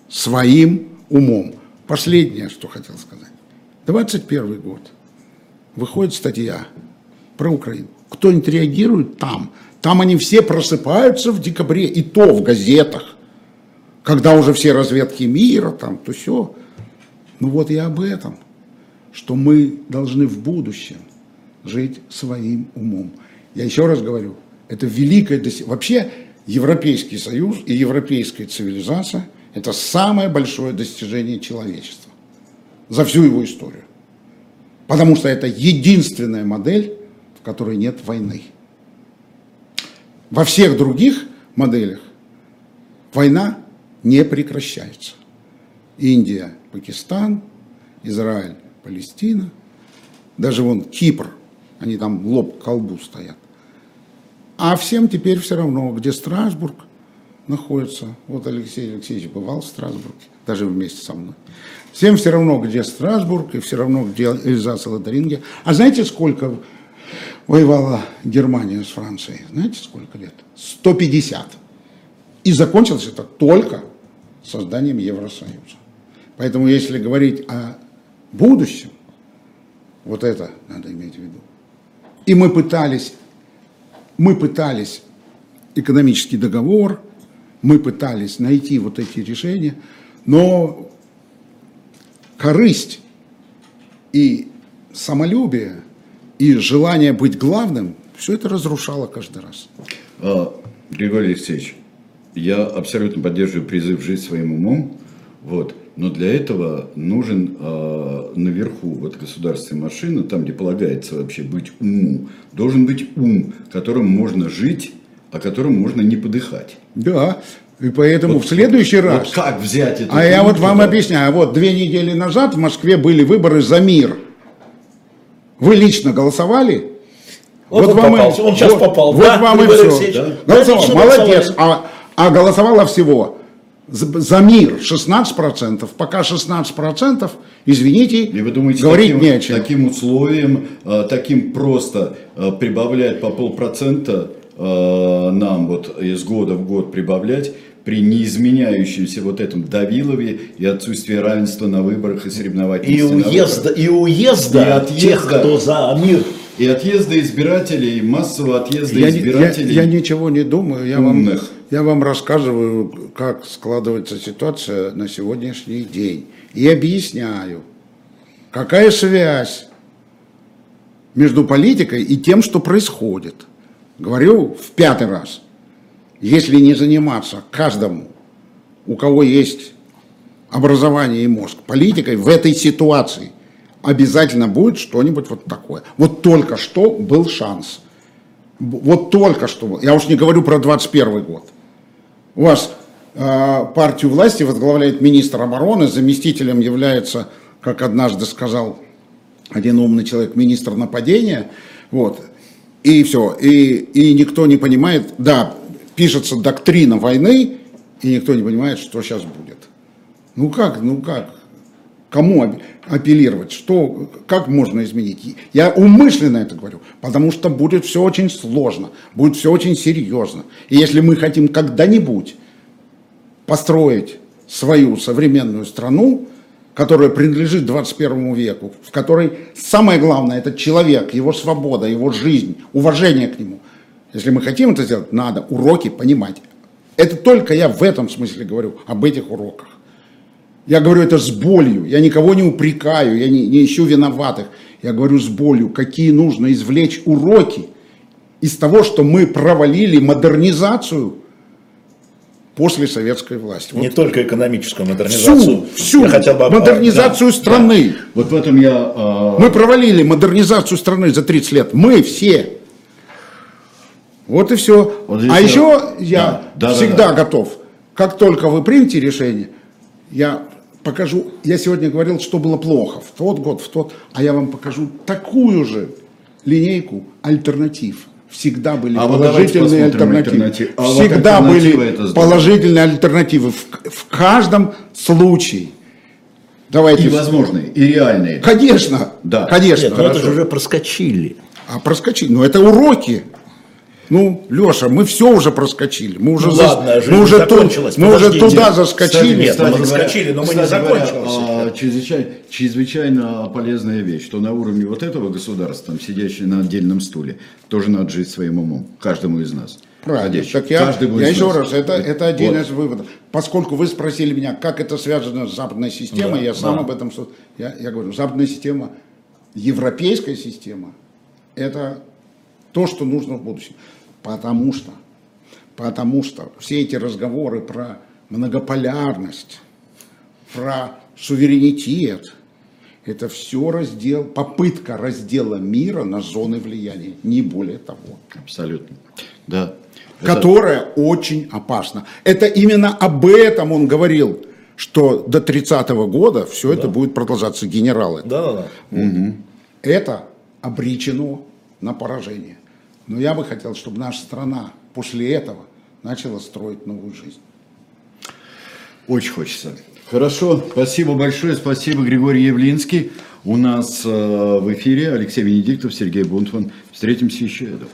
Своим умом. Последнее, что хотел сказать. 21 год. Выходит статья про Украину. Кто-нибудь реагирует там. Там они все просыпаются в декабре, и то в газетах. Когда уже все разведки мира, там, то все. Ну вот и об этом. Что мы должны в будущем жить своим умом. Я еще раз говорю, это великое достижение. Вообще, Европейский Союз и европейская цивилизация – это самое большое достижение человечества за всю его историю. Потому что это единственная модель, в которой нет войны. Во всех других моделях война не прекращается. Индия, Пакистан, Израиль, Палестина, даже вон Кипр, они там лоб к колбу стоят. А всем теперь все равно, где Страсбург находится. Вот Алексей Алексеевич бывал в Страсбурге, даже вместе со мной. Всем все равно, где Страсбург, и все равно, где Эльзас и Лотарингия. А знаете, сколько воевала Германия с Францией? Знаете, сколько лет? 150. И закончилось это только созданием Евросоюза. Поэтому, если говорить о будущем, вот это надо иметь в виду. И мы пытались, мы пытались экономический договор, мы пытались найти вот эти решения, но корысть и самолюбие и желание быть главным, все это разрушало каждый раз. А, Григорий Алексеевич, я абсолютно поддерживаю призыв жить своим умом. Вот. Но для этого нужен э, наверху вот государственная машина, там, где полагается вообще быть уму, должен быть ум, которым можно жить, о котором можно не подыхать. Да, и поэтому Вот- в следующий вот раз... как взять это? А я вот вам объясняю, вот две недели назад в Москве были выборы за мир. Вы лично голосовали? Вот он попался, он сейчас вот, попал, Вот да, вам и все. Да, Голосовал, лично молодец. А, а голосовало всего за, за мир 16%. Пока 16%, извините, И вы думаете, говорить таким, не о чем. таким условием, э, таким просто э, прибавлять по полпроцента нам вот из года в год прибавлять при неизменяющемся вот этом Давилове и отсутствии равенства на выборах и И соревновательности на уезда, и уезда И отъезда. тех, кто за мир. И отъезда избирателей, массового отъезда Я, не- я- избирателей. я ничего не думаю, я вам, я вам рассказываю, как складывается ситуация на сегодняшний день. И объясняю, какая связь между политикой и тем, что происходит. Говорю в пятый раз, если не заниматься каждому, у кого есть образование и мозг, политикой в этой ситуации, обязательно будет что-нибудь вот такое. Вот только что был шанс. Вот только что. Я уж не говорю про 21 год. У вас э, партию власти возглавляет министр обороны, заместителем является, как однажды сказал один умный человек, министр нападения. Вот. И все. И, и никто не понимает, да, пишется доктрина войны, и никто не понимает, что сейчас будет. Ну как, ну как? Кому ап- апеллировать? Что, как можно изменить? Я умышленно это говорю, потому что будет все очень сложно, будет все очень серьезно. И если мы хотим когда-нибудь построить свою современную страну, которая принадлежит 21 веку, в которой самое главное это человек, его свобода, его жизнь, уважение к нему. Если мы хотим это сделать, надо уроки понимать. Это только я в этом смысле говорю, об этих уроках. Я говорю это с болью, я никого не упрекаю, я не, не ищу виноватых. Я говорю с болью, какие нужно извлечь уроки из того, что мы провалили модернизацию после советской власти. Вот Не только экономическую модернизацию. всю, всю Я хотел бы, модернизацию да, страны. Вот в этом я... э, Мы провалили модернизацию страны за 30 лет. Мы все. Вот и все. Вот а я- еще я Да, да, да, всегда да. готов. Как только вы примете решение, я покажу. Я сегодня говорил, что было плохо в тот год, в тот. А я вам покажу такую же линейку альтернатив. Всегда были А вот положительные альтернативы. альтернативы. А вот Всегда альтернатива были положительные альтернативы в, в каждом случае. Давайте. И возможные, и реальные. Конечно, Да. конечно. Нет, ну это же уже проскочили. А проскочить, ну это уроки. Ну, Леша, мы все уже проскочили. Мы уже, Ну за- ладно, жизнь мы уже, закончилась, ту- мы уже туда Кстати, заскочили. нет, Кстати мы говоря- заскочили, но мы не закончилось. а, чрезвычай- чрезвычайно полезная вещь, что на уровне вот этого государства, там, сидящего на отдельном стуле, тоже надо жить своим умом, каждому из нас. Правильно. Так я, Каждому я из еще раз, это, это один Вот. из выводов. Поскольку вы спросили меня, как это связано с западной системой, Да, я сам да. об этом... что- Я, я говорю, западная система, европейская система, это то, что нужно в будущем. Потому что, потому что все эти разговоры про многополярность, про суверенитет, это все раздел, попытка раздела мира на зоны влияния, не более того Абсолютно. Да. Это- которая очень опасна. Это именно об этом он говорил, что до 30 года все это будет продолжаться, генералы. Да, да, да. Это обречено на поражение. Но я бы хотел, чтобы наша страна после этого начала строить новую жизнь. Очень хочется. Хорошо, спасибо большое, спасибо, Григорий Явлинский. У нас э, в эфире Алексей Венедиктов, Сергей Бунтман. Встретимся еще, я думаю.